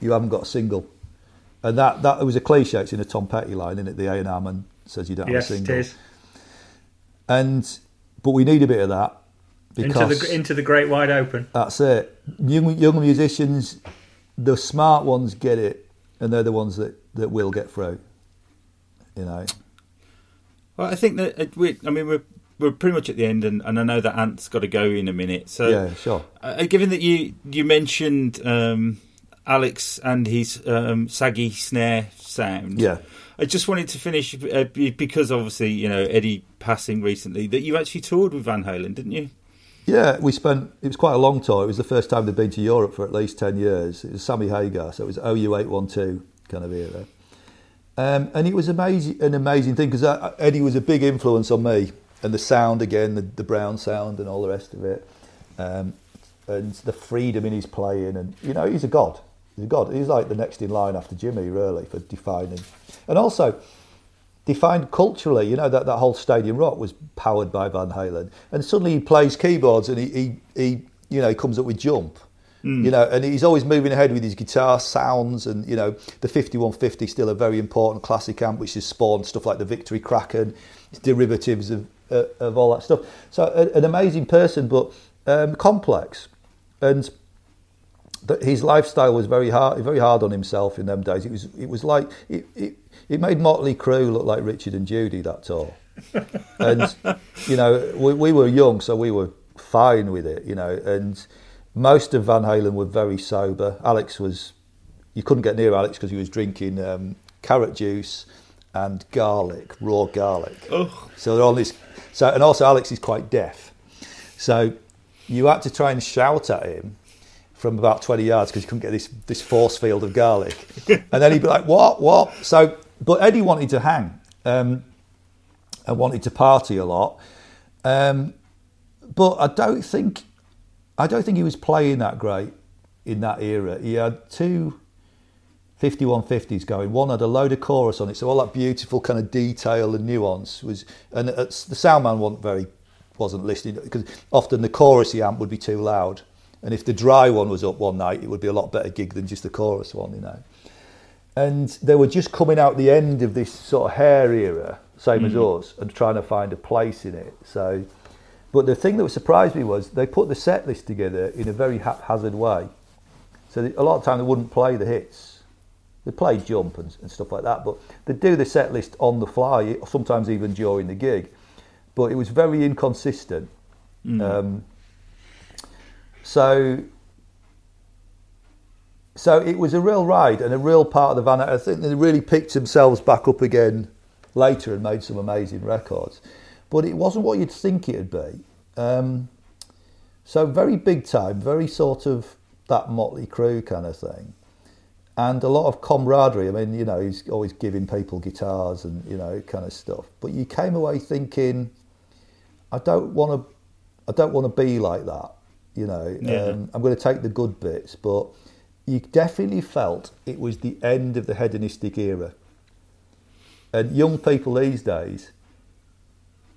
"You haven't got a single," and that that was a cliche. It's in a Tom Petty line, isn't it? The A and R man says you don't Yes, have a it single, is. and but we need a bit of that Into the into the great wide open. that's it. Young, young musicians, the smart ones get it, and they're the ones that, that will get through. You know. Well, I think that uh, we. I mean, we're we're pretty much at the end, and, and I know that Ant's got to go in a minute. So, yeah, sure. uh, given that you you mentioned um, Alex and his um, saggy snare sound, Yeah. I just wanted to finish uh, because obviously you know Eddie passing recently that you actually toured with Van Halen, didn't you? Yeah, we spent. It was quite a long tour. It was the first time they'd been to Europe for at least ten years. It was Sammy Hagar, so it was OU eight one two kind of era, um, and it was amazing, an amazing thing because Eddie was a big influence on me, and the sound again, the, the Brown sound, and all the rest of it, um, and the freedom in his playing, and you know, he's a god. He's a god. He's like the next in line after Jimmy, really, for defining, and also defined culturally. You know that that whole Stadium Rock was powered by Van Halen, and suddenly he plays keyboards and he he, he you know he comes up with Jump. You know, and he's always moving ahead with his guitar sounds, and you know, the 5150 is still a very important classic amp, which has spawned stuff like the Victory Kraken, its derivatives of uh, of all that stuff. So, a, an amazing person, but um, complex, and that his lifestyle was very hard, very hard on himself in them days. It was, it was like it, it, it made Motley Crue look like Richard and Judy that tour, and you know we, we were young, so we were fine with it, you know. And most of Van Halen were very sober. Alex was, you couldn't get near Alex because he was drinking um, carrot juice and garlic, raw garlic. Oh, So they're on this. So and also Alex is quite deaf, so you had to try and shout at him from about twenty yards because you couldn't get this this force field of garlic, and then he'd be like, "What? What?" So, but Eddie wanted to hang um, and wanted to party a lot, um, but I don't think I don't think he was playing that great in that era. He had two 5150s going. One had a load of chorus on it, so all that beautiful kind of detail and nuance was. And the sound man wasn't very, wasn't listening because often the chorusy amp would be too loud, and if the dry one was up one night, it would be a lot better gig than just the chorus one, you know. And they were just coming out the end of this sort of hair era, same as us, and trying to find a place in it. So, but the thing that surprised me was they put the set list together in a very haphazard way. So a lot of time they wouldn't play the hits. They played jump and, and stuff like that, but they do the set list on the fly, sometimes even during the gig. But it was very inconsistent. Um, so, so it was a real ride and a real part of the Van. I think they really picked themselves back up again later and made some amazing records. But it wasn't what you'd think it'd be. Um, so very big time, very sort of that Motley Crue kind of thing, and a lot of camaraderie. I mean, you know, he's always giving people guitars and you know kind of stuff. But you came away thinking, I don't want to, I don't want to be like that. You know, Yeah. um, I'm going to take the good bits, but you definitely felt it was the end of the hedonistic era. And young people these days,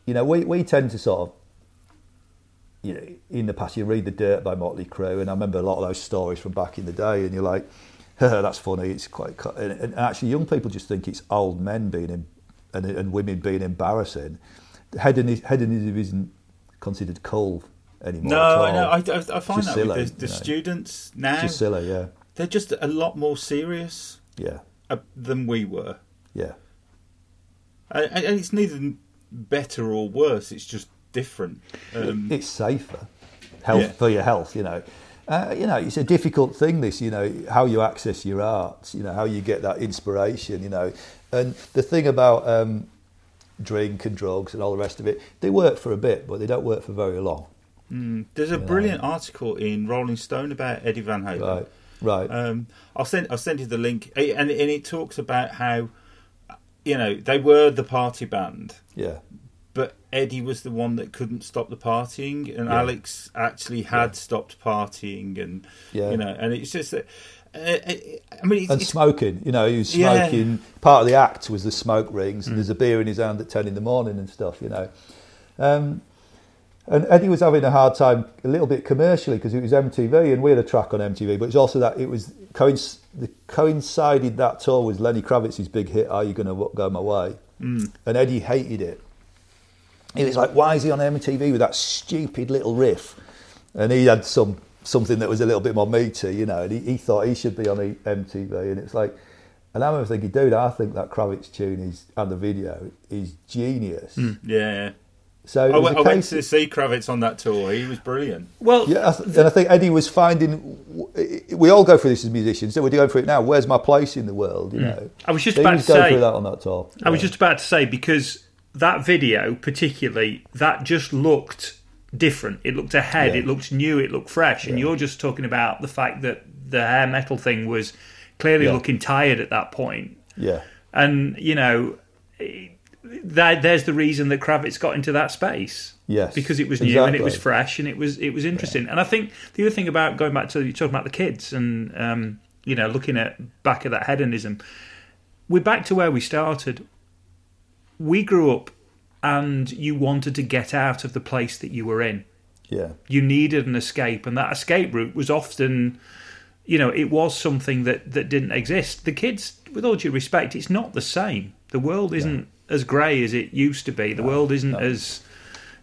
you know, we, we tend to sort of, you know, in the past you read The Dirt by Motley Crue, and I remember a lot of those stories from back in the day, and you're like, that's funny, it's quite, co-" and, and actually young people just think it's old men being, in, and, and women being embarrassing. Hedonism, hedonism isn't considered cool anymore. no. I know. I, I, find Just that silly, with the, the you know. students now, Just silly, yeah, they're just a lot more serious yeah, uh, than we were. yeah. and, and it's neither better or worse. It's just different. Um, it's safer health Yeah. for your health. You know, uh, you know, it's a difficult thing. This, you know, how you access your art. You know, how you get that inspiration. You know, and the thing about um, drink and drugs and all the rest of it, they work for a bit, but they don't work for very long. mm, there's a brilliant article in Rolling Stone about Eddie Van Halen. Right, right. Um, I'll send I'll send you the link, and and it talks about how you know they were the party band, yeah, but Eddie was the one that couldn't stop the partying, and Yeah. Alex actually had Yeah. stopped partying, and Yeah. you know, and it's just that. Uh, I mean, it's, and smoking. You know, he was Yeah. smoking. Part of the act was the smoke rings, Mm. and there's a beer in his hand at ten in the morning and stuff. You know, um, and Eddie was having a hard time a little bit commercially because it was MTV, and we had a track on MTV. But it's also that it was coinc- the coincided that tour was Lenny Kravitz's big hit. Are you going to go my way? Mm. And Eddie hated it. He was like, "Why is he on MTV with that stupid little riff?" And he had some something that was a little bit more meaty, you know. And he, he thought he should be on MTV, and it's like, and I remember thinking, dude, I think that Kravitz tune is and the video is genius. yeah. So I went, a I went to see Kravitz on that tour. He was brilliant. Well, Yeah, I th- and I think Eddie was finding. We all go through this as musicians, so we're going through it now. Where's my place in the world? You hmm. know, I was just So about to going say- through that on that tour. I was just about to say because that video, particularly, that just looked different. It looked ahead. Yeah. It looked new. It looked fresh. And Yeah. you're just talking about the fact that the hair metal thing was clearly Yeah. looking tired at that point. yeah, And you know, that there's the reason that Kravitz got into that space. Yes, because it was new and it was fresh and it was it was interesting. And I think the other thing about going back to you talking about the kids and um, you know looking at back at that hedonism, we're back to where we started. We grew up, and you wanted to get out of the place that you were in. yeah, You needed an escape, and that escape route was often, you know, it was something that that didn't exist. The kids, with all due respect, it's not the same. The world isn't as grey as it used to be. The world isn't as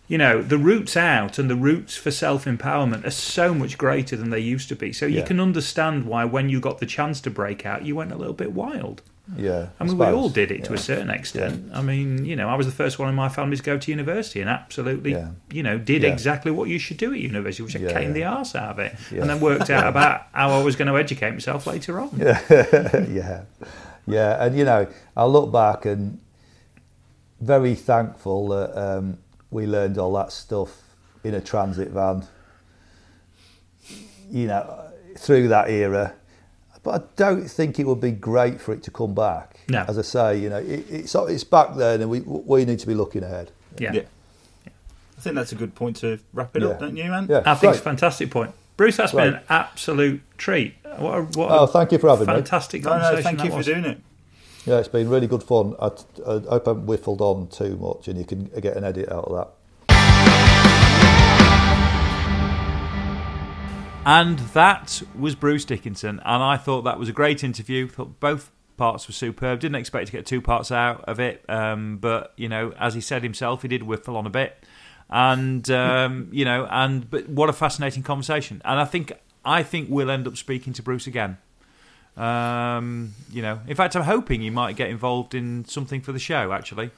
you know, the routes out and the routes for self empowerment are so much greater than they used to be. So you can understand why, when you got the chance to break out, you went a little bit wild. yeah. I mean, we all did it to a certain extent. I mean, you know, I was the first one in my family to go to university and absolutely, Yeah. you know, did Yeah. exactly what you should do at university, which I Yeah, came the yeah. arse out of it. Yeah. And then worked out about how I was going to educate myself later on. Yeah, yeah, yeah, and you know, I look back and very thankful that um, we learned all that stuff in a transit van. You know, through that era, but I don't think it would be great for it to come back. No. as I say, you know, it, it's it's back then, and we we need to be looking ahead. Yeah. Yeah. I think that's a good point to wrap it Yeah. up, don't you, man? Yeah, I think it's a fantastic point. Bruce, that's been an absolute treat. What a, what a Oh, thank you for having me. fantastic No, conversation no, thank that you for was. doing it. Yeah, it's been really good fun. I, I hope I haven't whiffled on too much, and you can get an edit out of that. And that was Bruce Dickinson, and I thought that was a great interview. Thought both parts were superb. Didn't expect to get two parts out of it, um, but you know, as he said himself, he did whiffle on a bit, and um, you know, and but what a fascinating conversation. And I think I think we'll end up speaking to Bruce again. Um, you know, in fact, I'm hoping you might get involved in something for the show. Actually,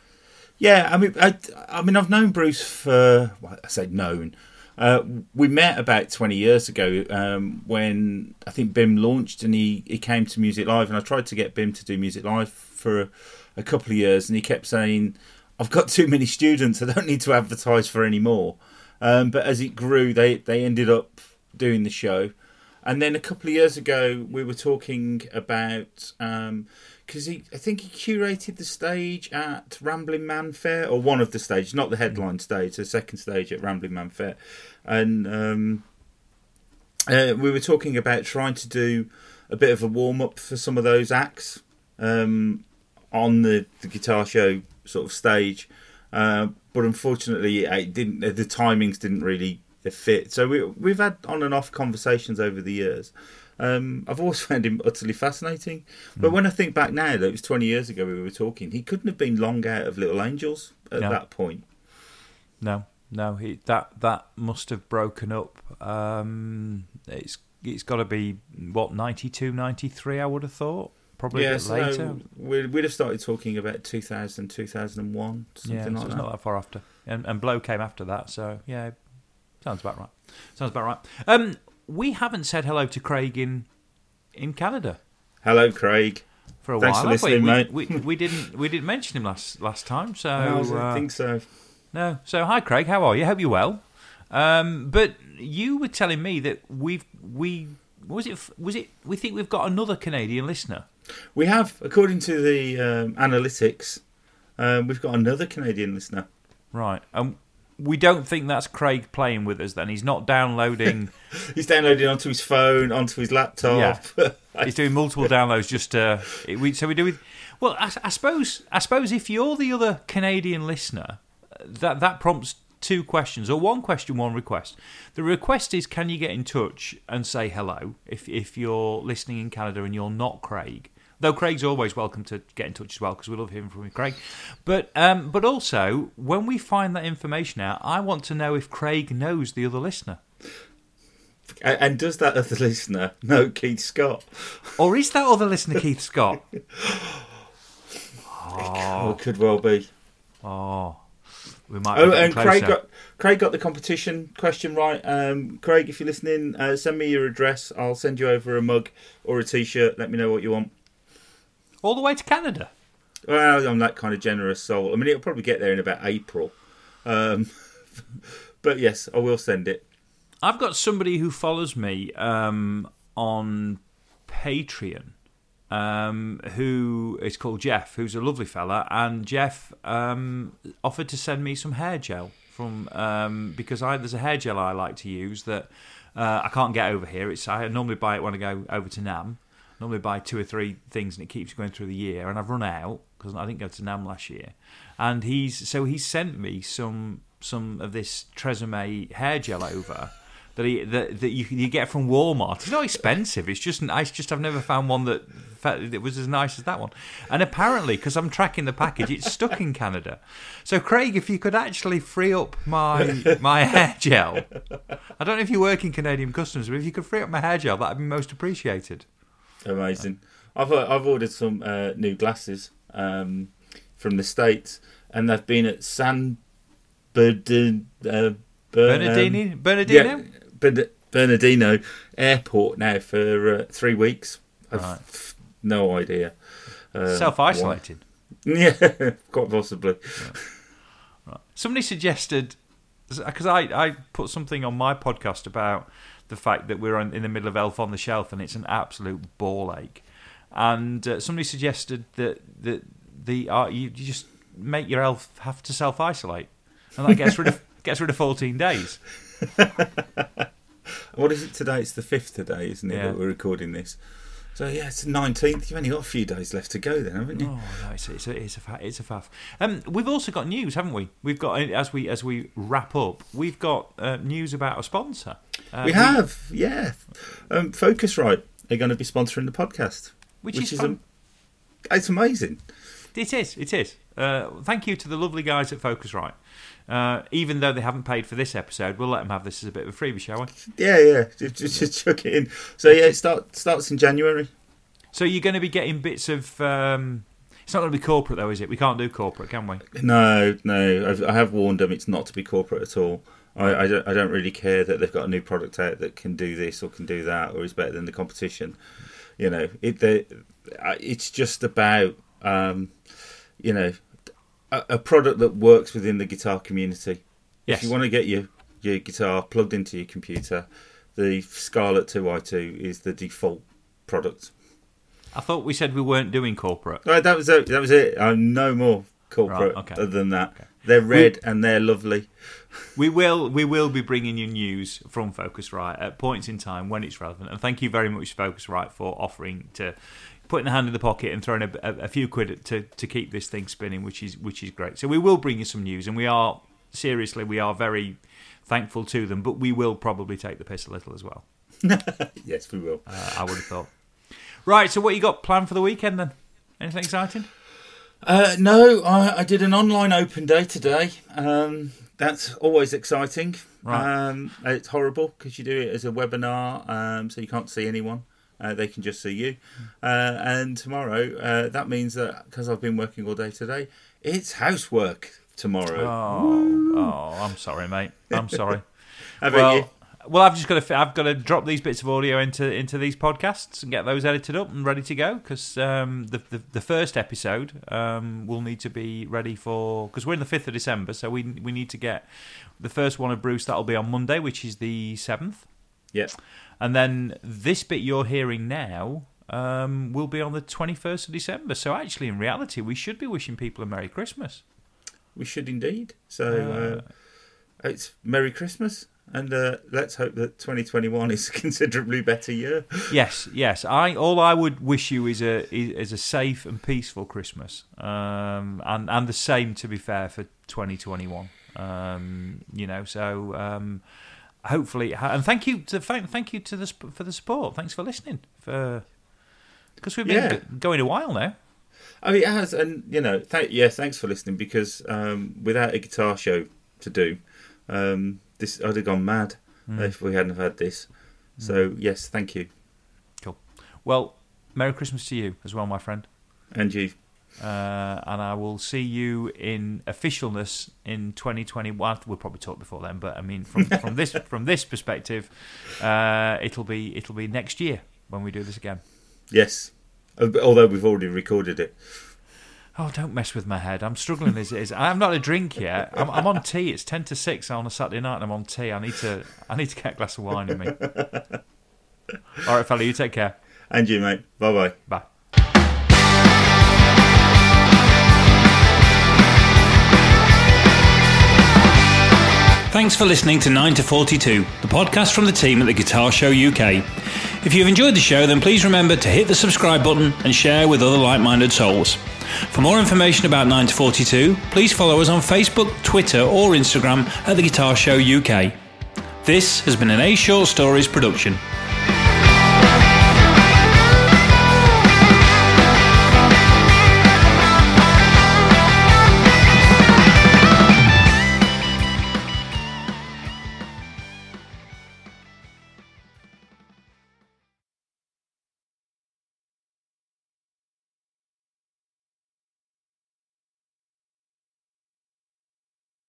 Yeah, I mean, I, I mean, I've known Bruce for. Well, I said known. Uh, we met about twenty years ago um, when I think BIMM launched, and he, he came to Music Live, and I tried to get BIMM to do Music Live for a, a couple of years, and he kept saying, "I've got too many students. I don't need to advertise for any more." Um, but as it grew, they they ended up doing the show, and then a couple of years ago, we were talking about because he, I think he curated the stage at Ramblin' Man Fair, or one of the stages, not the headline stage, the second stage at Ramblin' Man Fair, and um, uh, we were talking about trying to do a bit of a warm up for some of those acts um, on the, the guitar show sort of stage, uh, but unfortunately, it didn't. The timings didn't really fit. So we we've had on and off conversations over the years. Um, I've always found him utterly fascinating. But when I think back now, that it was 20 years ago we were talking, he couldn't have been long out of Little Angels at No. that point. no, no, he, that that must have broken up. Um, it's it's got to be what 92, 93, I would have thought, probably a yeah, so later. we'd, we'd have started talking about 2000, 2001, something yeah, like so it's that. not that far after. And, and Blow came after that, so yeah, sounds about right. Sounds about right. Um, we haven't said hello to Craig in in Canada Hello, Craig. for a Thanks while. for we? listening, we, mate. We, we didn't we didn't mention him last last time, so No, I don't uh, think so. no. So hi, Craig. How are you? Hope you're well. Um, but you were telling me that we've we was it was it we think we've got another Canadian listener. We have, according to the um, analytics, um, we've got another Canadian listener. Right. And we don't think that's Craig playing with us then. He's not downloading He's downloading onto his phone, onto his laptop. He's doing multiple downloads just uh we so we do with well I, I suppose I suppose if you're the other Canadian listener that that prompts two questions or one question one request the request is can you get in touch and say hello if if you're listening in Canada and you're not Craig though Craig's always welcome to get in touch as well because we love hearing from you Craig but um but also when we find that information out I want to know if Craig knows the other listener and, does that other listener know Keith Scott? or is that other listener Keith Scott Oh, could well be. oh we might be Oh, and. Craig got Craig got the competition question right. Um, Craig, if you're listening, uh, send me your address. I'll send you over a mug or a T-shirt. Let me know what you want. All the way to Canada. Well, I'm that kind of generous soul. I mean, it'll probably get there in about April. Um, but yes, I will send it. I've got somebody who follows me um, on Patreon, um, who is called Jeff, who's a lovely fella, and Jeff um, offered to send me some hair gel from um, because I, there's a hair gel I like to use that uh, I can't get over here. It's I normally buy it when I go over to NAMM. Normally buy two or three things and it keeps going through the year, and I've run out because I didn't go to NAMM last year. And he's so he sent me some some of this Tresemme hair gel over that he that, that you you get from Walmart. It's not expensive. It's just nice. Just I've never found one that that was as nice as that one. And apparently, because I'm tracking the package, it's stuck in Canada. So Craig, if you could actually free up my my hair gel, I don't know if you work in Canadian customs, but if you could free up my hair gel, that'd be most appreciated. Amazing. I've uh, I've ordered some uh, new glasses um, from the states, and they've been at San Bernardino. Uh, Bernardini, Bernardino. yeah, Bern- Bernardino Airport now for uh, three weeks. I've Right. f- no idea. Uh, Self isolating. Yeah, quite possibly. Somebody suggested because I, I put something on my podcast about the fact that we're in the middle of Elf on the Shelf and it's an absolute ball ache, and uh, somebody suggested that that the uh, you, you just make your elf have to self isolate, and that gets rid of gets rid of fourteen days. What is it today? It's the fifth today, isn't it? Yeah. That we're recording this. So yeah, it's the nineteenth. You've only got a few days left to go, then, haven't you? Oh no, it's, it's a it's a fa- it's a faff. Um, we've also got news, haven't we? We've got as we as we wrap up, we've got uh, news about a sponsor. Uh, we have, yeah. Um, Focusrite are going to be sponsoring the podcast, which, is, fun. am- it's amazing. It is. It is. Uh, thank you to the lovely guys at Focusrite. Uh, even though they haven't paid for this episode, we'll let them have this as a bit of a freebie, shall we? Yeah, yeah. Just, just, just chuck it in. So yeah, it start, starts in January. So you're going to be getting bits of. Um, it's not going to be corporate though, is it? We can't do corporate, can we? No, no. I've, I have warned them it's not to be corporate at all. I, I don't. I don't really care that they've got a new product out that can do this or can do that or is better than the competition. You know, it. The, it's just about um, you know a, a product that works within the guitar community. Yes. If you want to get your your guitar plugged into your computer, the Scarlett 2i2 is the default product. I thought we said we weren't doing corporate. Right, that was it. That was it. I'm no more corporate Right, okay. other than that. They're red and they're lovely. We will we will be bringing you news from Focusrite at points in time when it's relevant. And thank you very much, Focusrite, for offering to putting a hand in the pocket and throwing a, a, a few quid to to keep this thing spinning, which is which is great. So we will bring you some news, and we are seriously we are very thankful to them, but we will probably take the piss a little as well. Yes, we will. Uh, I would have thought. Right, so what you got planned for the weekend then? Anything exciting? Uh, no, I, I did an online open day today. Um, that's always exciting. Right. Um, it's horrible because you do it as a webinar, um, so you can't see anyone. Uh, they can just see you. Uh, and tomorrow, uh, that means that because I've been working all day today, it's housework tomorrow. Oh, oh, I'm sorry, mate. I'm sorry. About you? well, well, I've just got to I've got to drop these bits of audio into into these podcasts and get those edited up and ready to go because um, the, the the first episode um, will need to be ready for because we're in the fifth of December, so we we need to get the first one of Bruce that'll be on Monday, which is the seventh, Yeah. And then this bit you're hearing now. Um, will be on the 21st of December. So, actually, in reality, we should be wishing people a Merry Christmas. We should indeed. So uh, it's Merry Christmas, and uh, let's hope that 2021 is a considerably better year. Yes, yes. I all I would wish you is a is, is a safe and peaceful Christmas, um, and and the same to be fair for 2021. Um, you know, so um, hopefully, and thank you to thank thank you to the for the support. Thanks for listening for because we've been Yeah. going a while now. I mean, it has, and you know, th- yeah, thanks for listening because um, without a guitar show to do, um, this I'd have gone mad if we hadn't had this. So yes, thank you, Cool. Well, Merry Christmas to you as well, my friend. and you. Uh, and I will see you in officialness in 2021. We'll probably talk before then, but I mean, from, from this from this perspective, uh, it'll be it'll be next year when we do this again. Yes, Uh, although we've already recorded it. Oh, don't mess with my head. I'm struggling as it is. I'm not a drink yet. I'm, I'm on tea. It's ten to six on a Saturday night, and I'm on tea. I need to I need to get a glass of wine in me. All right, fella, you take care. And you, mate. Bye bye. Bye. Thanks for listening to 9 to 42, the podcast from the team at the Guitar Show UK. If you've enjoyed the show, then please remember to hit the subscribe button and share with other like minded souls. For more information about 9 to 42, please follow us on Facebook, Twitter, or Instagram at the Guitar Show UK. This has been an A Short Stories production.